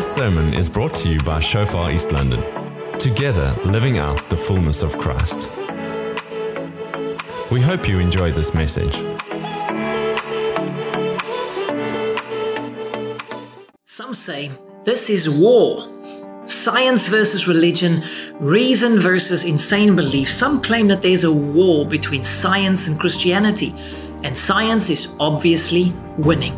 This sermon is brought to you by Shofar East London. Together, living out the fullness of Christ. We hope you enjoy this message. Some say this is war. Science versus religion, reason versus insane belief. Some claim that there's a war between science and Christianity, and science is obviously winning.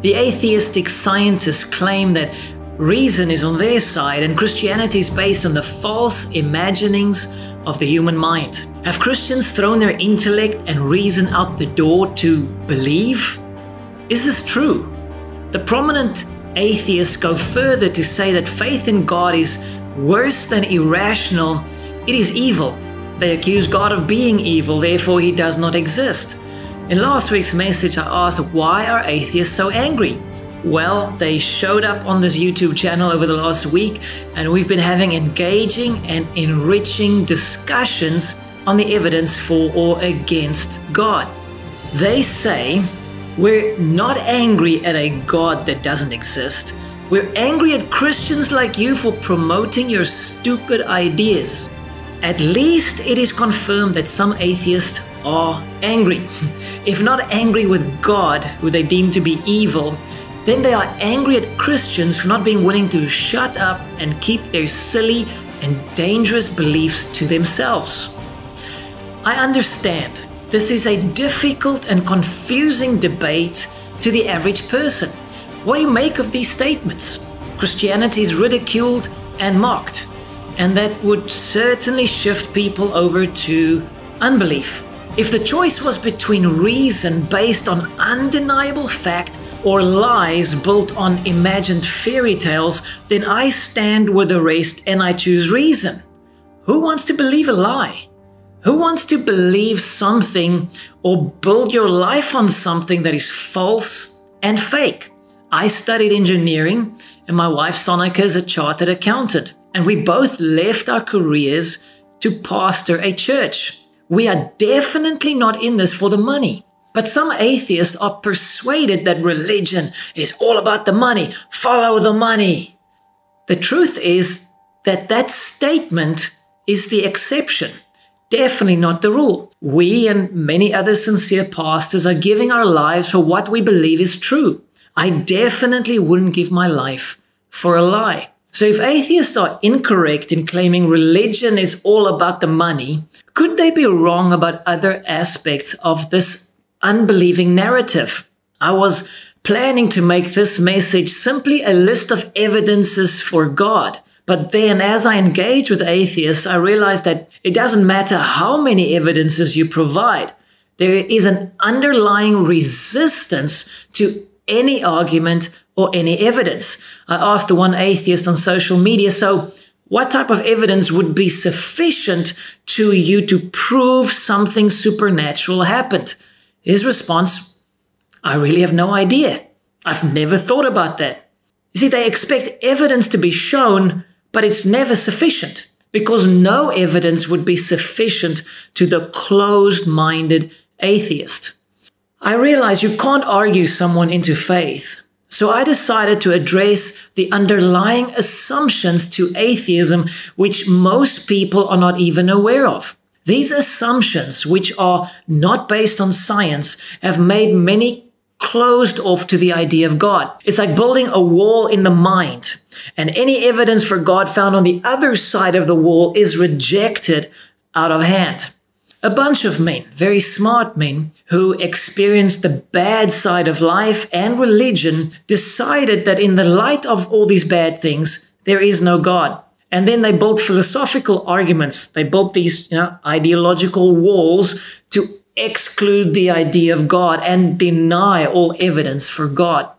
The atheistic scientists claim that reason is on their side and Christianity is based on the false imaginings of the human mind. Have Christians thrown their intellect and reason out the door to believe? Is this true? The prominent atheists go further to say that faith in God is worse than irrational, it is evil. They accuse God of being evil, therefore, he does not exist. In last week's message, I asked why are atheists so angry? Well, they showed up on this YouTube channel over the last week, and we've been having engaging and enriching discussions on the evidence for or against God. They say we're not angry at a God that doesn't exist. We're angry at Christians like you for promoting your stupid ideas. At least it is confirmed that some atheists are angry. If not angry with God, who they deem to be evil, then they are angry at Christians for not being willing to shut up and keep their silly and dangerous beliefs to themselves. I understand this is a difficult and confusing debate to the average person. What do you make of these statements? Christianity is ridiculed and mocked, and that would certainly shift people over to unbelief. If the choice was between reason based on undeniable fact or lies built on imagined fairy tales, then I stand with the rest and I choose reason. Who wants to believe a lie? Who wants to believe something or build your life on something that is false and fake? I studied engineering and my wife Sonika is a chartered accountant and we both left our careers to pastor a church. We are definitely not in this for the money. But some atheists are persuaded that religion is all about the money. Follow the money. The truth is that that statement is the exception, definitely not the rule. We and many other sincere pastors are giving our lives for what we believe is true. I definitely wouldn't give my life for a lie. So, if atheists are incorrect in claiming religion is all about the money, could they be wrong about other aspects of this unbelieving narrative. I was planning to make this message simply a list of evidences for God. But then, as I engage with atheists, I realized that it doesn't matter how many evidences you provide. There is an underlying resistance to any argument or any evidence. I asked the one atheist on social media, so what type of evidence would be sufficient to you to prove something supernatural happened? His response, I really have no idea. I've never thought about that. You see, they expect evidence to be shown, but it's never sufficient because no evidence would be sufficient to the closed minded atheist. I realize you can't argue someone into faith, so I decided to address the underlying assumptions to atheism which most people are not even aware of. These assumptions, which are not based on science, have made many closed off to the idea of God. It's like building a wall in the mind, and any evidence for God found on the other side of the wall is rejected out of hand. A bunch of men, very smart men, who experienced the bad side of life and religion, decided that in the light of all these bad things, there is no God. And then they built philosophical arguments. They built these you know, ideological walls to exclude the idea of God and deny all evidence for God.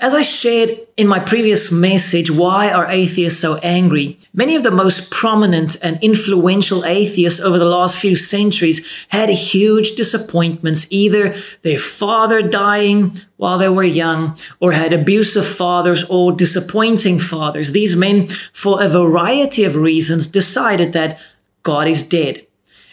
As I shared in my previous message, why are atheists so angry? Many of the most prominent and influential atheists over the last few centuries had huge disappointments, either their father dying while they were young, or had abusive fathers or disappointing fathers. These men, for a variety of reasons, decided that God is dead.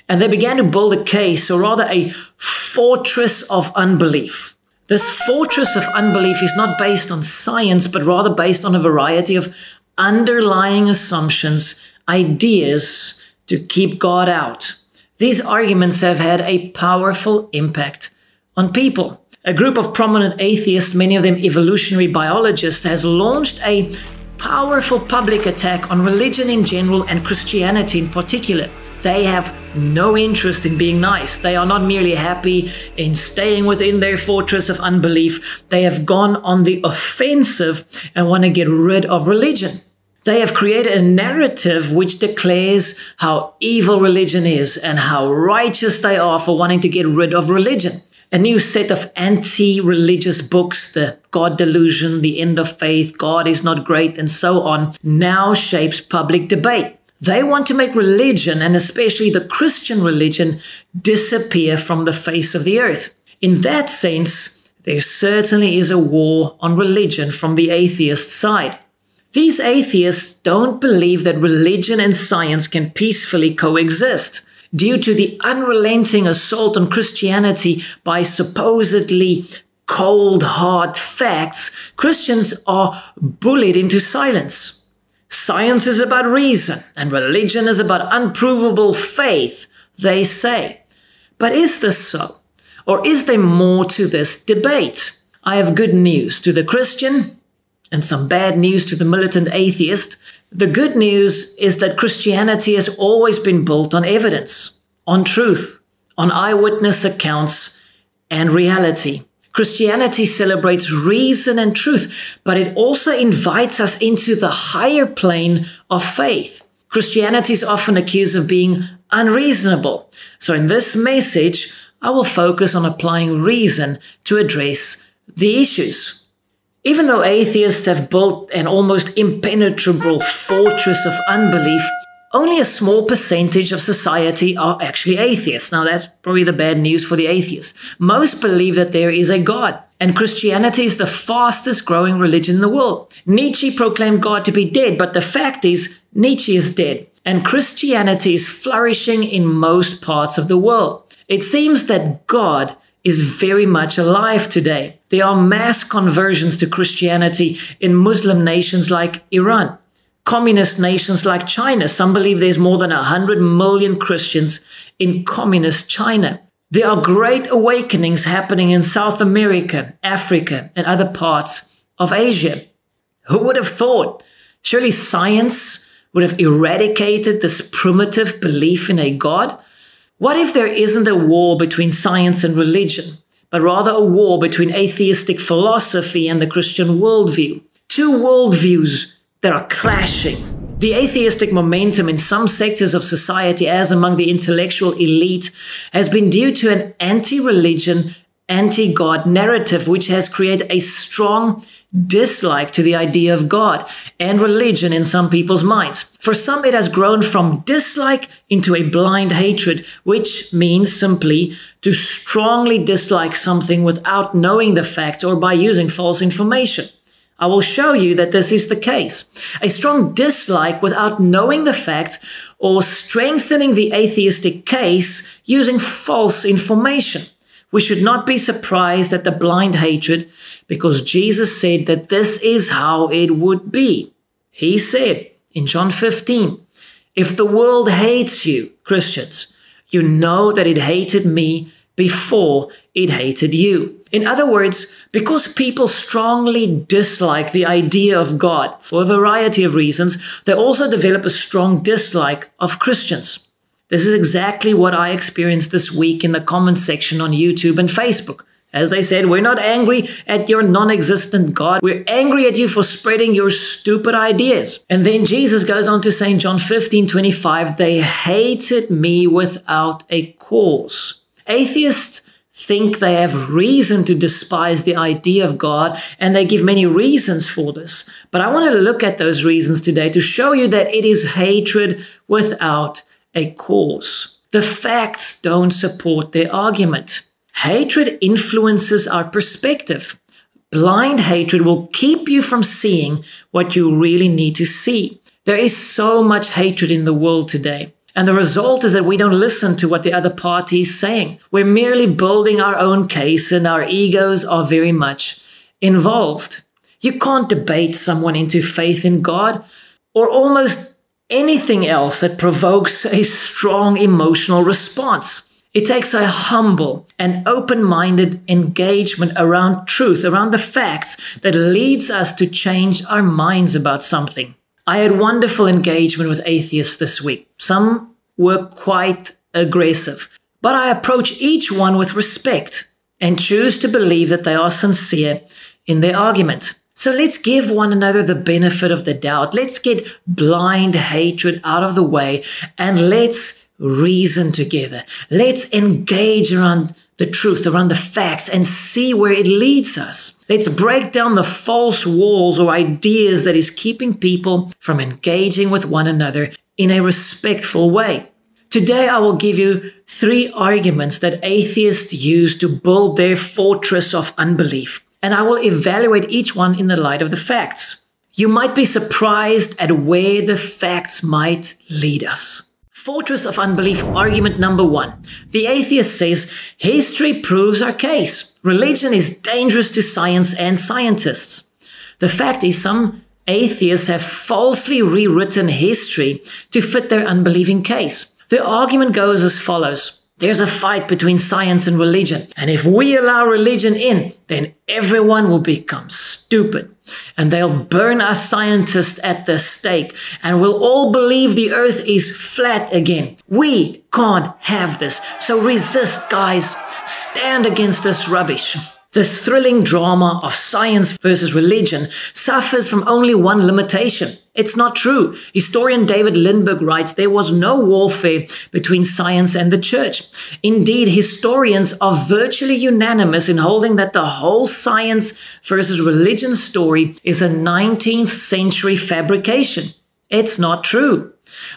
And they began to build a case, or rather a fortress of unbelief This fortress of unbelief is not based on science, but rather based on a variety of underlying assumptions, ideas to keep God out. These arguments have had a powerful impact on people. A group of prominent atheists, many of them evolutionary biologists, has launched a powerful public attack on religion in general and Christianity in particular. They have no interest in being nice. They are not merely happy in staying within their fortress of unbelief. They have gone on the offensive and want to get rid of religion. They have created a narrative which declares how evil religion is and how righteous they are for wanting to get rid of religion. A new set of anti religious books, The God Delusion, The End of Faith, God is Not Great, and so on, now shapes public debate. They want to make religion, and especially the Christian religion, disappear from the face of the earth. In that sense, there certainly is a war on religion from the atheist side. These atheists don't believe that religion and science can peacefully coexist. Due to the unrelenting assault on Christianity by supposedly cold, hard facts, Christians are bullied into silence. Science is about reason, and religion is about unprovable faith, they say. But is this so? Or is there more to this debate? I have good news to the Christian and some bad news to the militant atheist. The good news is that Christianity has always been built on evidence, on truth, on eyewitness accounts, and reality. Christianity celebrates reason and truth, but it also invites us into the higher plane of faith. Christianity is often accused of being unreasonable. So in this message, I will focus on applying reason to address the issues. Even though atheists have built an almost impenetrable fortress of unbelief, only a small percentage of society are actually atheists. Now, that's probably the bad news for the atheists. Most believe that there is a God, and Christianity is the fastest growing religion in the world. Nietzsche proclaimed God to be dead, but the fact is, Nietzsche is dead, and Christianity is flourishing in most parts of the world. It seems that God is very much alive today. There are mass conversions to Christianity in Muslim nations like Iran communist nations like China. Some believe there's more than 100 million Christians in communist China. There are great awakenings happening in South America, Africa, and other parts of Asia. Who would have thought? Surely science would have eradicated this primitive belief in a God? What if there isn't a war between science and religion, but rather a war between atheistic philosophy and the Christian worldview? Two worldviews that are clashing. The atheistic momentum in some sectors of society, as among the intellectual elite, has been due to an anti religion, anti God narrative, which has created a strong dislike to the idea of God and religion in some people's minds. For some, it has grown from dislike into a blind hatred, which means simply to strongly dislike something without knowing the facts or by using false information. I will show you that this is the case. A strong dislike without knowing the facts or strengthening the atheistic case using false information. We should not be surprised at the blind hatred because Jesus said that this is how it would be. He said in John 15, if the world hates you, Christians, you know that it hated me before it hated you. In other words, because people strongly dislike the idea of God for a variety of reasons, they also develop a strong dislike of Christians. This is exactly what I experienced this week in the comment section on YouTube and Facebook. As they said, we're not angry at your non existent God. We're angry at you for spreading your stupid ideas. And then Jesus goes on to say in John 15 25, they hated me without a cause. Atheists think they have reason to despise the idea of God, and they give many reasons for this. But I want to look at those reasons today to show you that it is hatred without a cause. The facts don't support their argument. Hatred influences our perspective. Blind hatred will keep you from seeing what you really need to see. There is so much hatred in the world today. And the result is that we don't listen to what the other party is saying. We're merely building our own case and our egos are very much involved. You can't debate someone into faith in God or almost anything else that provokes a strong emotional response. It takes a humble and open minded engagement around truth, around the facts that leads us to change our minds about something. I had wonderful engagement with atheists this week. Some were quite aggressive, but I approach each one with respect and choose to believe that they are sincere in their argument. So let's give one another the benefit of the doubt. Let's get blind hatred out of the way and let's reason together. Let's engage around the truth, around the facts and see where it leads us. Let's break down the false walls or ideas that is keeping people from engaging with one another in a respectful way. Today, I will give you three arguments that atheists use to build their fortress of unbelief and I will evaluate each one in the light of the facts. You might be surprised at where the facts might lead us. Fortress of unbelief argument number one. The atheist says history proves our case. Religion is dangerous to science and scientists. The fact is some atheists have falsely rewritten history to fit their unbelieving case. The argument goes as follows. There's a fight between science and religion. And if we allow religion in, then everyone will become stupid. And they'll burn us scientists at the stake. And we'll all believe the earth is flat again. We can't have this. So resist, guys. Stand against this rubbish. This thrilling drama of science versus religion suffers from only one limitation. It's not true. Historian David Lindberg writes there was no warfare between science and the church. Indeed, historians are virtually unanimous in holding that the whole science versus religion story is a 19th century fabrication. It's not true.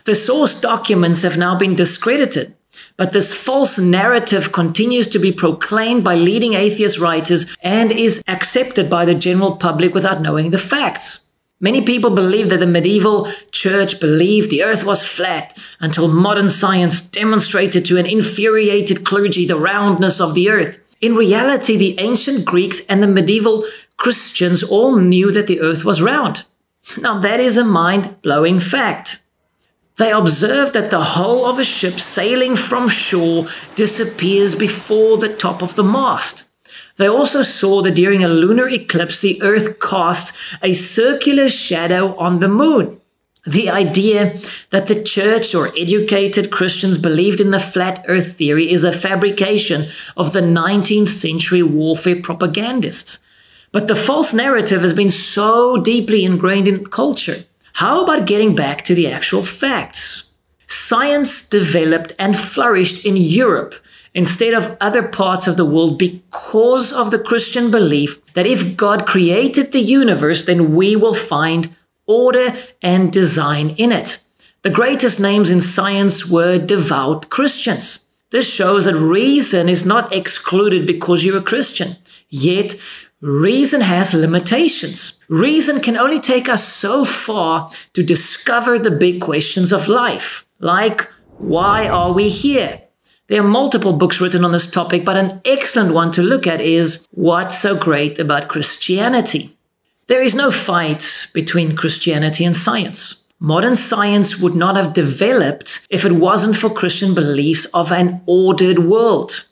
The source documents have now been discredited. But this false narrative continues to be proclaimed by leading atheist writers and is accepted by the general public without knowing the facts. Many people believe that the medieval church believed the earth was flat until modern science demonstrated to an infuriated clergy the roundness of the earth. In reality, the ancient Greeks and the medieval Christians all knew that the earth was round. Now, that is a mind blowing fact. They observe that the hull of a ship sailing from shore disappears before the top of the mast. They also saw that during a lunar eclipse, the Earth casts a circular shadow on the moon. The idea that the church or educated Christians believed in the flat earth theory is a fabrication of the 19th century warfare propagandists. But the false narrative has been so deeply ingrained in culture how about getting back to the actual facts? Science developed and flourished in Europe instead of other parts of the world because of the Christian belief that if God created the universe, then we will find order and design in it. The greatest names in science were devout Christians. This shows that reason is not excluded because you're a Christian. Yet, Reason has limitations. Reason can only take us so far to discover the big questions of life, like why are we here? There are multiple books written on this topic, but an excellent one to look at is What's So Great About Christianity? There is no fight between Christianity and science. Modern science would not have developed if it wasn't for Christian beliefs of an ordered world.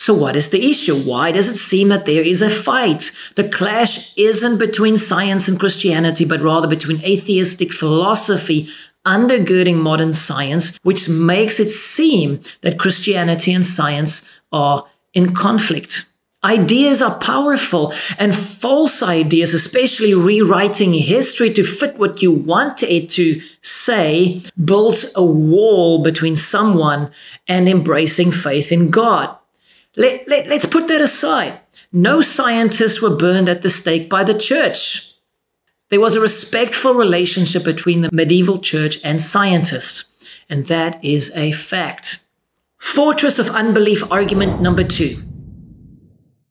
So, what is the issue? Why does it seem that there is a fight? The clash isn't between science and Christianity, but rather between atheistic philosophy undergirding modern science, which makes it seem that Christianity and science are in conflict. Ideas are powerful, and false ideas, especially rewriting history to fit what you want it to say, builds a wall between someone and embracing faith in God. Let, let, let's put that aside. No scientists were burned at the stake by the church. There was a respectful relationship between the medieval church and scientists, and that is a fact. Fortress of unbelief argument number two.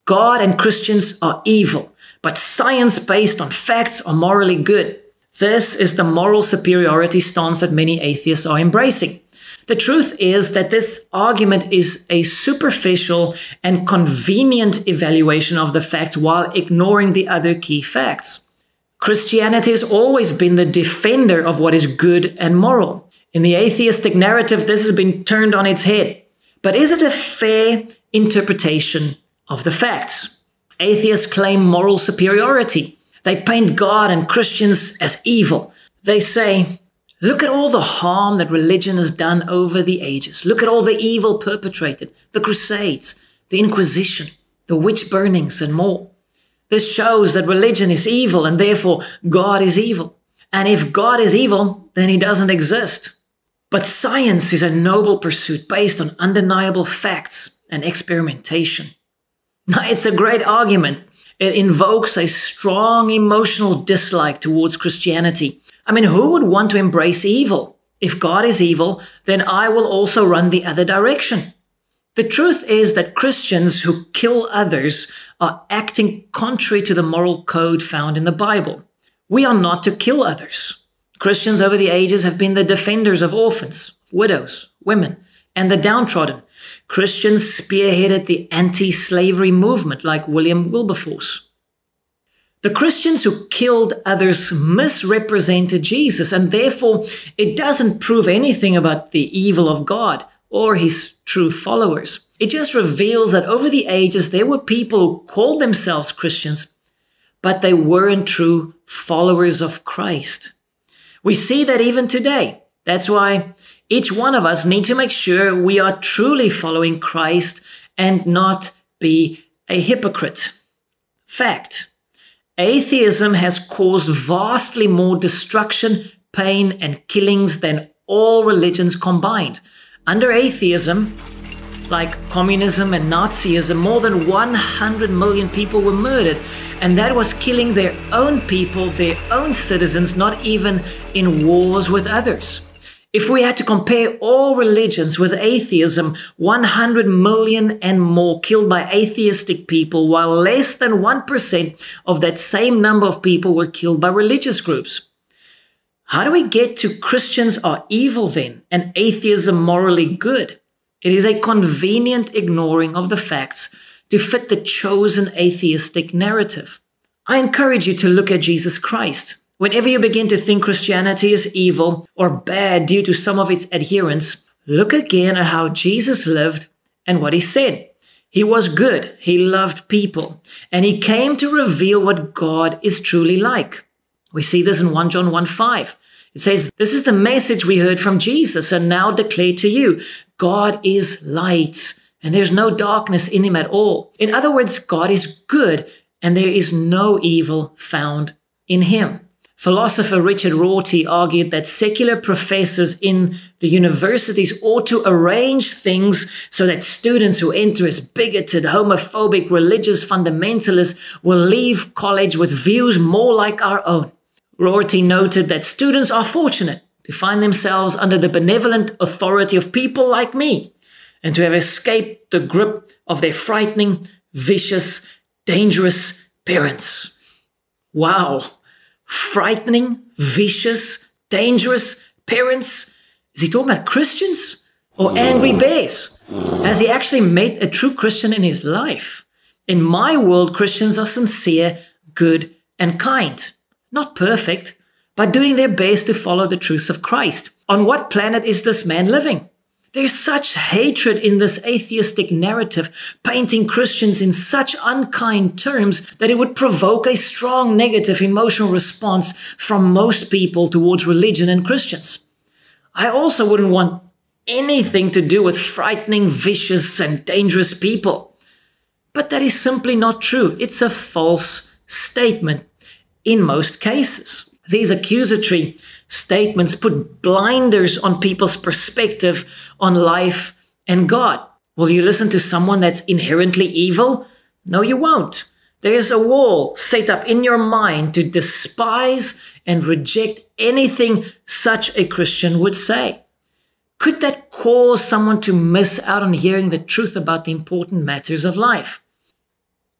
God and Christians are evil, but science based on facts are morally good. This is the moral superiority stance that many atheists are embracing. The truth is that this argument is a superficial and convenient evaluation of the facts while ignoring the other key facts. Christianity has always been the defender of what is good and moral. In the atheistic narrative, this has been turned on its head. But is it a fair interpretation of the facts? Atheists claim moral superiority. They paint God and Christians as evil. They say, Look at all the harm that religion has done over the ages. Look at all the evil perpetrated, the Crusades, the Inquisition, the witch burnings, and more. This shows that religion is evil and therefore God is evil. And if God is evil, then he doesn't exist. But science is a noble pursuit based on undeniable facts and experimentation. Now, it's a great argument. It invokes a strong emotional dislike towards Christianity. I mean, who would want to embrace evil? If God is evil, then I will also run the other direction. The truth is that Christians who kill others are acting contrary to the moral code found in the Bible. We are not to kill others. Christians over the ages have been the defenders of orphans, widows, women, and the downtrodden. Christians spearheaded the anti slavery movement, like William Wilberforce. The Christians who killed others misrepresented Jesus, and therefore it doesn't prove anything about the evil of God or his true followers. It just reveals that over the ages there were people who called themselves Christians, but they weren't true followers of Christ. We see that even today. That's why each one of us need to make sure we are truly following Christ and not be a hypocrite. Fact. Atheism has caused vastly more destruction, pain, and killings than all religions combined. Under atheism, like communism and Nazism, more than 100 million people were murdered. And that was killing their own people, their own citizens, not even in wars with others. If we had to compare all religions with atheism, 100 million and more killed by atheistic people, while less than 1% of that same number of people were killed by religious groups. How do we get to Christians are evil then and atheism morally good? It is a convenient ignoring of the facts to fit the chosen atheistic narrative. I encourage you to look at Jesus Christ. Whenever you begin to think Christianity is evil or bad due to some of its adherents, look again at how Jesus lived and what he said. He was good, he loved people, and he came to reveal what God is truly like. We see this in 1 John 1 5. It says, This is the message we heard from Jesus and now declare to you God is light and there's no darkness in him at all. In other words, God is good and there is no evil found in him. Philosopher Richard Rorty argued that secular professors in the universities ought to arrange things so that students who enter as bigoted, homophobic, religious fundamentalists will leave college with views more like our own. Rorty noted that students are fortunate to find themselves under the benevolent authority of people like me and to have escaped the grip of their frightening, vicious, dangerous parents. Wow. Frightening, vicious, dangerous parents? Is he talking about Christians or angry bears? Has he actually met a true Christian in his life? In my world, Christians are sincere, good, and kind. Not perfect, but doing their best to follow the truth of Christ. On what planet is this man living? There's such hatred in this atheistic narrative, painting Christians in such unkind terms that it would provoke a strong negative emotional response from most people towards religion and Christians. I also wouldn't want anything to do with frightening, vicious, and dangerous people. But that is simply not true. It's a false statement in most cases. These accusatory statements put blinders on people's perspective on life and God. Will you listen to someone that's inherently evil? No, you won't. There is a wall set up in your mind to despise and reject anything such a Christian would say. Could that cause someone to miss out on hearing the truth about the important matters of life?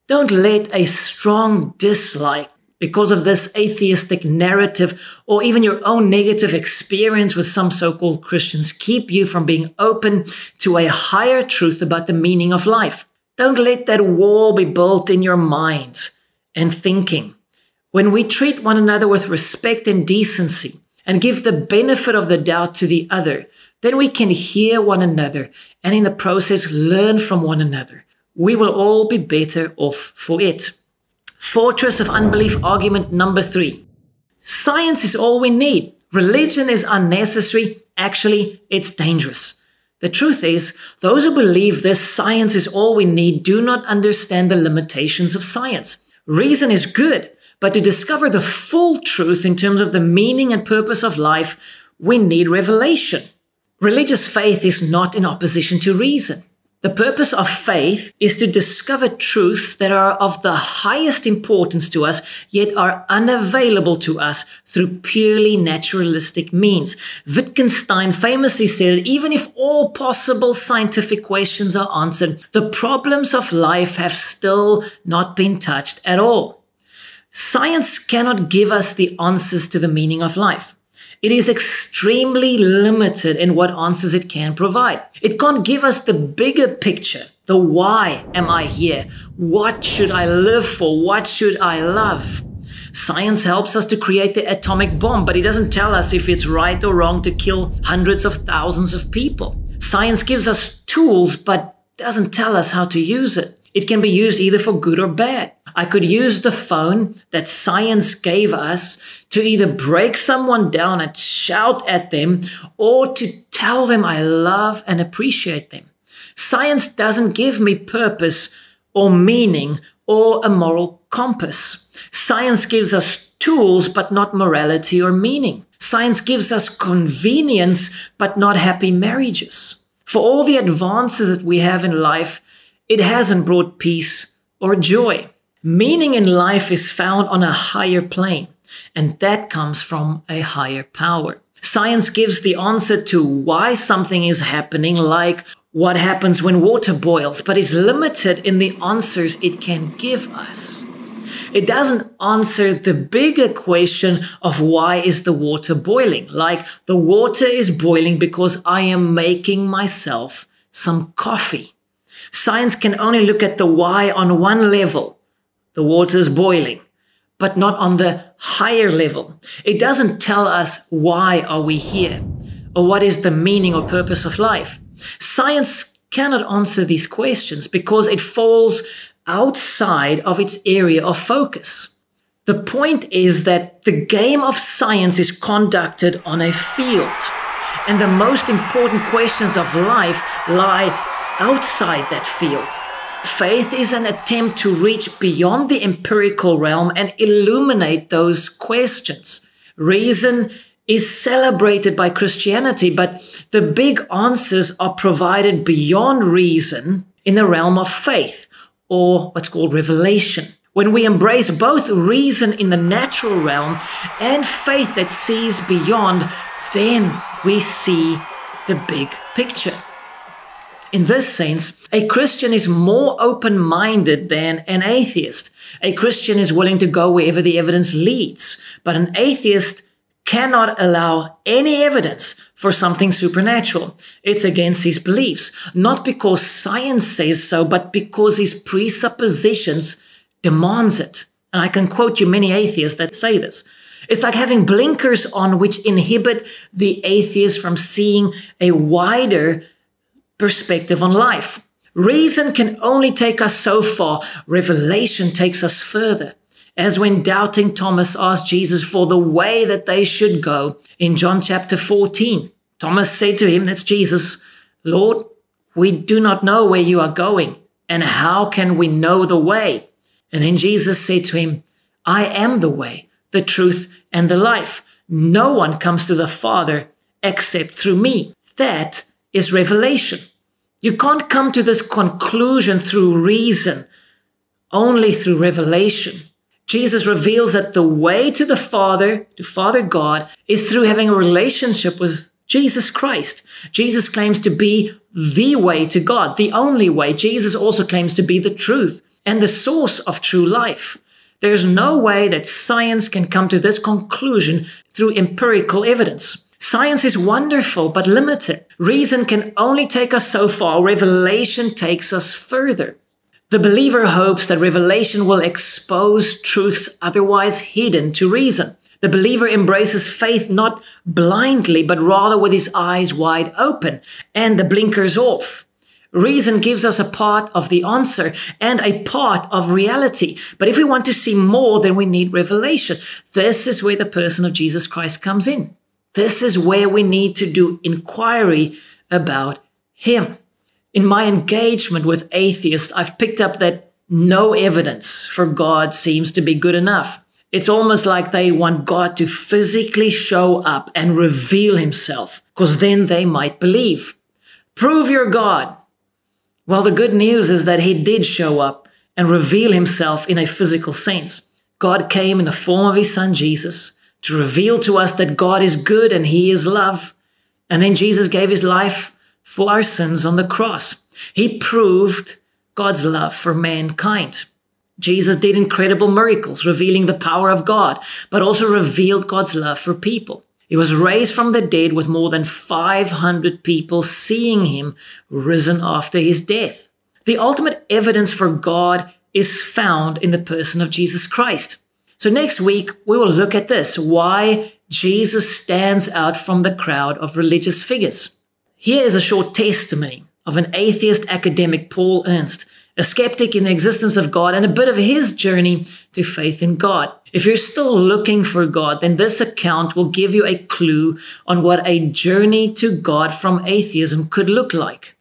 Don't let a strong dislike because of this atheistic narrative or even your own negative experience with some so called Christians keep you from being open to a higher truth about the meaning of life. Don't let that wall be built in your mind and thinking. When we treat one another with respect and decency and give the benefit of the doubt to the other, then we can hear one another and in the process learn from one another. We will all be better off for it. Fortress of unbelief argument number three. Science is all we need. Religion is unnecessary. Actually, it's dangerous. The truth is, those who believe this science is all we need do not understand the limitations of science. Reason is good, but to discover the full truth in terms of the meaning and purpose of life, we need revelation. Religious faith is not in opposition to reason. The purpose of faith is to discover truths that are of the highest importance to us, yet are unavailable to us through purely naturalistic means. Wittgenstein famously said, even if all possible scientific questions are answered, the problems of life have still not been touched at all. Science cannot give us the answers to the meaning of life. It is extremely limited in what answers it can provide. It can't give us the bigger picture. The why am I here? What should I live for? What should I love? Science helps us to create the atomic bomb, but it doesn't tell us if it's right or wrong to kill hundreds of thousands of people. Science gives us tools, but doesn't tell us how to use it. It can be used either for good or bad. I could use the phone that science gave us to either break someone down and shout at them or to tell them I love and appreciate them. Science doesn't give me purpose or meaning or a moral compass. Science gives us tools, but not morality or meaning. Science gives us convenience, but not happy marriages. For all the advances that we have in life, it hasn't brought peace or joy. Meaning in life is found on a higher plane, and that comes from a higher power. Science gives the answer to why something is happening, like what happens when water boils, but is limited in the answers it can give us. It doesn't answer the bigger question of why is the water boiling? Like the water is boiling because I am making myself some coffee. Science can only look at the why on one level. The water's boiling, but not on the higher level. It doesn't tell us why are we here or what is the meaning or purpose of life. Science cannot answer these questions because it falls outside of its area of focus. The point is that the game of science is conducted on a field, and the most important questions of life lie outside that field. Faith is an attempt to reach beyond the empirical realm and illuminate those questions. Reason is celebrated by Christianity, but the big answers are provided beyond reason in the realm of faith or what's called revelation. When we embrace both reason in the natural realm and faith that sees beyond, then we see the big picture. In this sense, a Christian is more open minded than an atheist. A Christian is willing to go wherever the evidence leads, but an atheist cannot allow any evidence for something supernatural. It's against his beliefs, not because science says so, but because his presuppositions demands it. And I can quote you many atheists that say this. It's like having blinkers on which inhibit the atheist from seeing a wider perspective on life. Reason can only take us so far. Revelation takes us further. As when doubting Thomas asked Jesus for the way that they should go in John chapter 14. Thomas said to him, that's Jesus, Lord, we do not know where you are going, and how can we know the way? And then Jesus said to him, I am the way, the truth, and the life. No one comes to the Father except through me. That is revelation. You can't come to this conclusion through reason, only through revelation. Jesus reveals that the way to the Father, to Father God, is through having a relationship with Jesus Christ. Jesus claims to be the way to God, the only way. Jesus also claims to be the truth and the source of true life. There's no way that science can come to this conclusion through empirical evidence. Science is wonderful but limited. Reason can only take us so far. Revelation takes us further. The believer hopes that revelation will expose truths otherwise hidden to reason. The believer embraces faith not blindly, but rather with his eyes wide open and the blinkers off. Reason gives us a part of the answer and a part of reality. But if we want to see more, then we need revelation. This is where the person of Jesus Christ comes in. This is where we need to do inquiry about Him. In my engagement with atheists, I've picked up that no evidence for God seems to be good enough. It's almost like they want God to physically show up and reveal himself, because then they might believe. Prove your God. Well, the good news is that he did show up and reveal himself in a physical sense. God came in the form of his son Jesus to reveal to us that God is good and he is love. And then Jesus gave his life for our sins on the cross. He proved God's love for mankind. Jesus did incredible miracles, revealing the power of God, but also revealed God's love for people. He was raised from the dead with more than 500 people seeing him risen after his death. The ultimate evidence for God is found in the person of Jesus Christ. So next week, we will look at this why Jesus stands out from the crowd of religious figures. Here is a short testimony of an atheist academic, Paul Ernst, a skeptic in the existence of God, and a bit of his journey to faith in God. If you're still looking for God, then this account will give you a clue on what a journey to God from atheism could look like.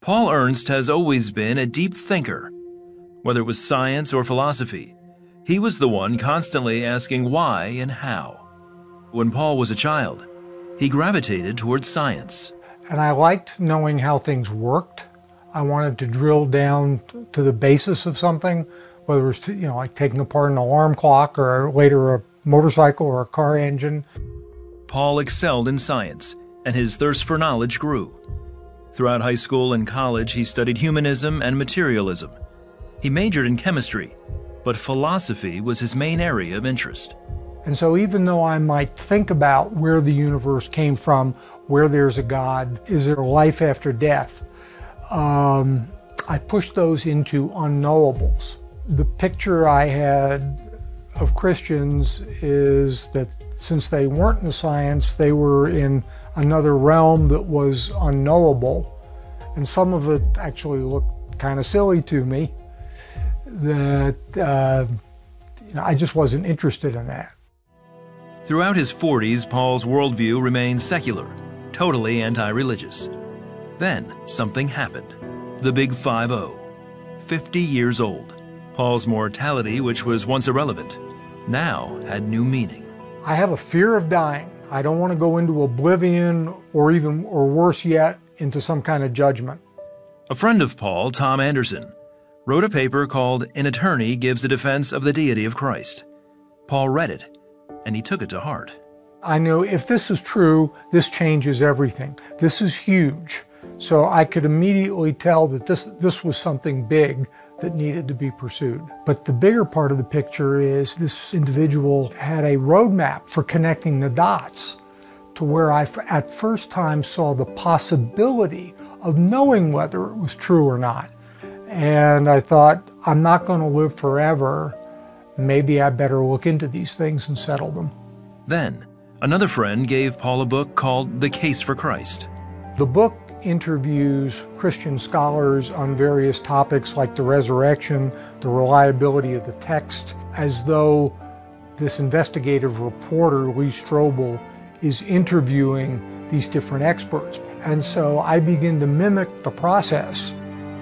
Paul Ernst has always been a deep thinker. Whether it was science or philosophy, he was the one constantly asking why and how. When Paul was a child, he gravitated towards science. And I liked knowing how things worked I wanted to drill down to the basis of something, whether it was, to, you know, like taking apart an alarm clock or later a motorcycle or a car engine. Paul excelled in science, and his thirst for knowledge grew. Throughout high school and college, he studied humanism and materialism. He majored in chemistry, but philosophy was his main area of interest. And so, even though I might think about where the universe came from, where there's a God, is there life after death, um, I pushed those into unknowables. The picture I had of Christians is that since they weren't in science, they were in another realm that was unknowable. And some of it actually looked kind of silly to me that uh, you know, I just wasn't interested in that. Throughout his 40s, Paul's worldview remained secular, totally anti religious. Then something happened. The Big 5 0. 50 years old. Paul's mortality, which was once irrelevant, now had new meaning. I have a fear of dying. I don't want to go into oblivion or even, or worse yet, into some kind of judgment. A friend of Paul, Tom Anderson, wrote a paper called An Attorney Gives a Defense of the Deity of Christ. Paul read it, and he took it to heart. I knew if this is true, this changes everything. This is huge. So I could immediately tell that this, this was something big that needed to be pursued. But the bigger part of the picture is this individual had a roadmap for connecting the dots to where I at first time saw the possibility of knowing whether it was true or not. And I thought, I'm not going to live forever. Maybe I better look into these things and settle them. Then, another friend gave Paul a book called The Case for Christ. The book interviews Christian scholars on various topics like the resurrection, the reliability of the text, as though this investigative reporter, Lee Strobel, is interviewing these different experts. And so I begin to mimic the process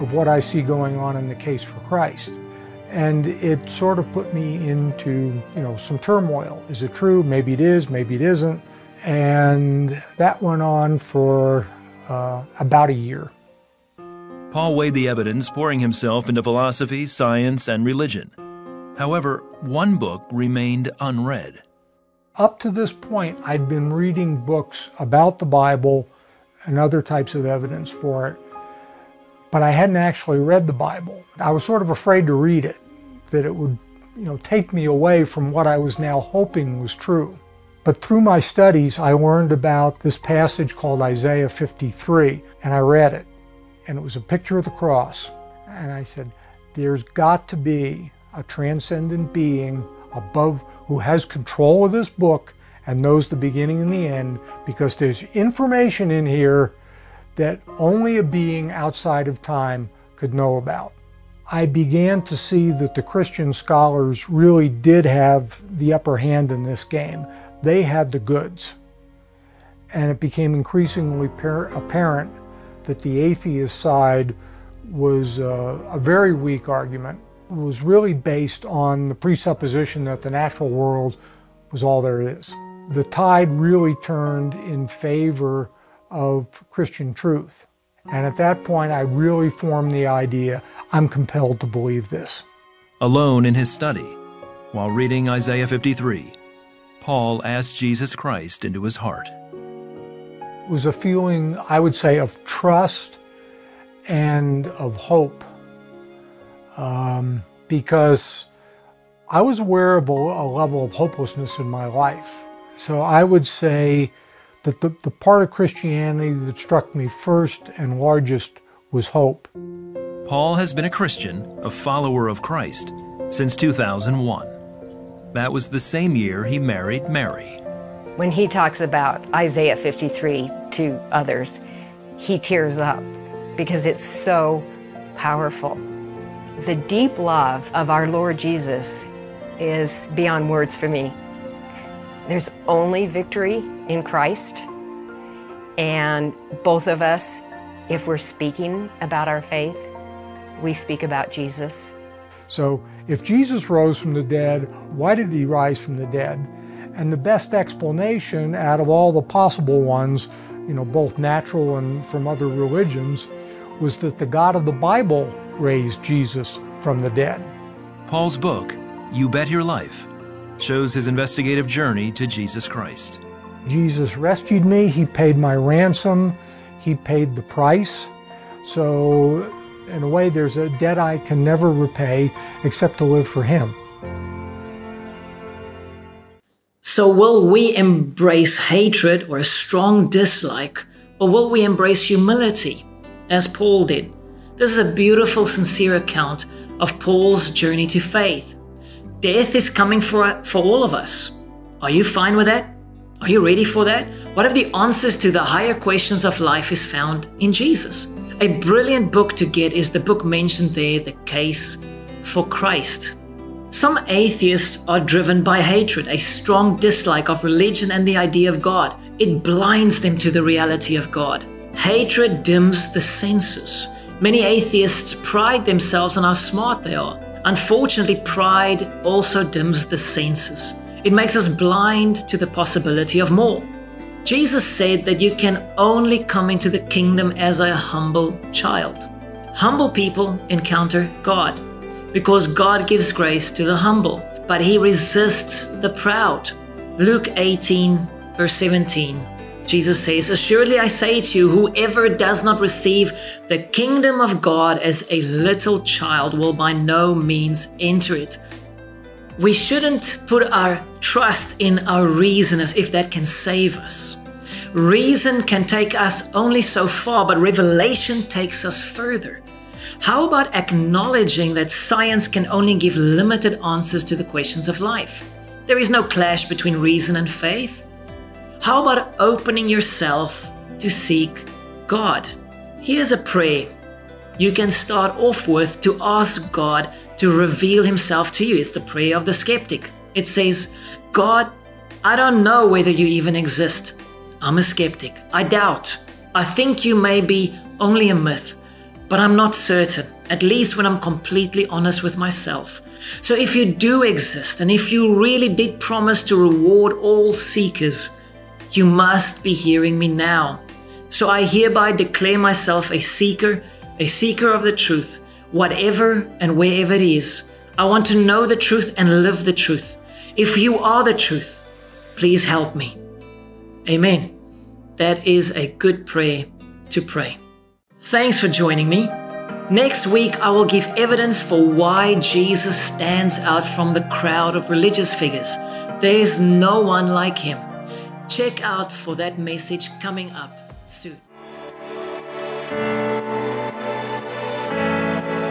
of what I see going on in the case for Christ. And it sort of put me into, you know, some turmoil. Is it true? Maybe it is, maybe it isn't. And that went on for uh, about a year. Paul weighed the evidence, pouring himself into philosophy, science, and religion. However, one book remained unread. Up to this point, I'd been reading books about the Bible and other types of evidence for it, but I hadn't actually read the Bible. I was sort of afraid to read it, that it would you know, take me away from what I was now hoping was true. But through my studies, I learned about this passage called Isaiah 53, and I read it. And it was a picture of the cross. And I said, There's got to be a transcendent being above who has control of this book and knows the beginning and the end because there's information in here that only a being outside of time could know about. I began to see that the Christian scholars really did have the upper hand in this game. They had the goods. And it became increasingly apparent that the atheist side was uh, a very weak argument, it was really based on the presupposition that the natural world was all there is. The tide really turned in favor of Christian truth. And at that point, I really formed the idea I'm compelled to believe this. Alone in his study, while reading Isaiah 53, Paul asked Jesus Christ into his heart. It was a feeling, I would say, of trust and of hope. Um, because I was aware of a, a, level of hopelessness in my life. So I would say that the, the part of Christianity that struck me first and largest was hope. Paul has been a Christian, a follower of Christ, since 2001. That was the same year he married Mary. When he talks about Isaiah 53 to others, he tears up because it's so powerful. The deep love of our Lord Jesus is beyond words for me. There's only victory in Christ, and both of us, if we're speaking about our faith, we speak about Jesus. So if Jesus rose from the dead, why did he rise from the dead? And the best explanation out of all the possible ones, you know, both natural and from other religions, was that the God of the Bible raised Jesus from the dead. Paul's book, You Bet Your Life, shows his investigative journey to Jesus Christ. Jesus rescued me, he paid my ransom, he paid the price. So in a way, there's a debt I can never repay except to live for Him. So, will we embrace hatred or a strong dislike, or will we embrace humility, as Paul did? This is a beautiful, sincere account of Paul's journey to faith. Death is coming for, for all of us. Are you fine with that? Are you ready for that? What if the answers to the higher questions of life is found in Jesus? A brilliant book to get is the book mentioned there, The Case for Christ. Some atheists are driven by hatred, a strong dislike of religion and the idea of God. It blinds them to the reality of God. Hatred dims the senses. Many atheists pride themselves on how smart they are. Unfortunately, pride also dims the senses. It makes us blind to the possibility of more. Jesus said that you can only come into the kingdom as a humble child. Humble people encounter God because God gives grace to the humble, but he resists the proud. Luke 18, verse 17. Jesus says, Assuredly I say to you, whoever does not receive the kingdom of God as a little child will by no means enter it. We shouldn't put our trust in our reason as if that can save us. Reason can take us only so far, but revelation takes us further. How about acknowledging that science can only give limited answers to the questions of life? There is no clash between reason and faith. How about opening yourself to seek God? Here's a prayer you can start off with to ask God to reveal himself to you. It's the prayer of the skeptic. It says, God, I don't know whether you even exist. I'm a skeptic. I doubt. I think you may be only a myth, but I'm not certain, at least when I'm completely honest with myself. So if you do exist, and if you really did promise to reward all seekers, you must be hearing me now. So I hereby declare myself a seeker, a seeker of the truth, whatever and wherever it is. I want to know the truth and live the truth. If you are the truth, please help me. Amen. That is a good prayer to pray. Thanks for joining me. Next week, I will give evidence for why Jesus stands out from the crowd of religious figures. There is no one like him. Check out for that message coming up soon.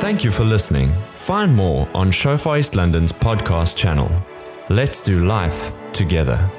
Thank you for listening. Find more on Shofar East London's podcast channel. Let's do life together.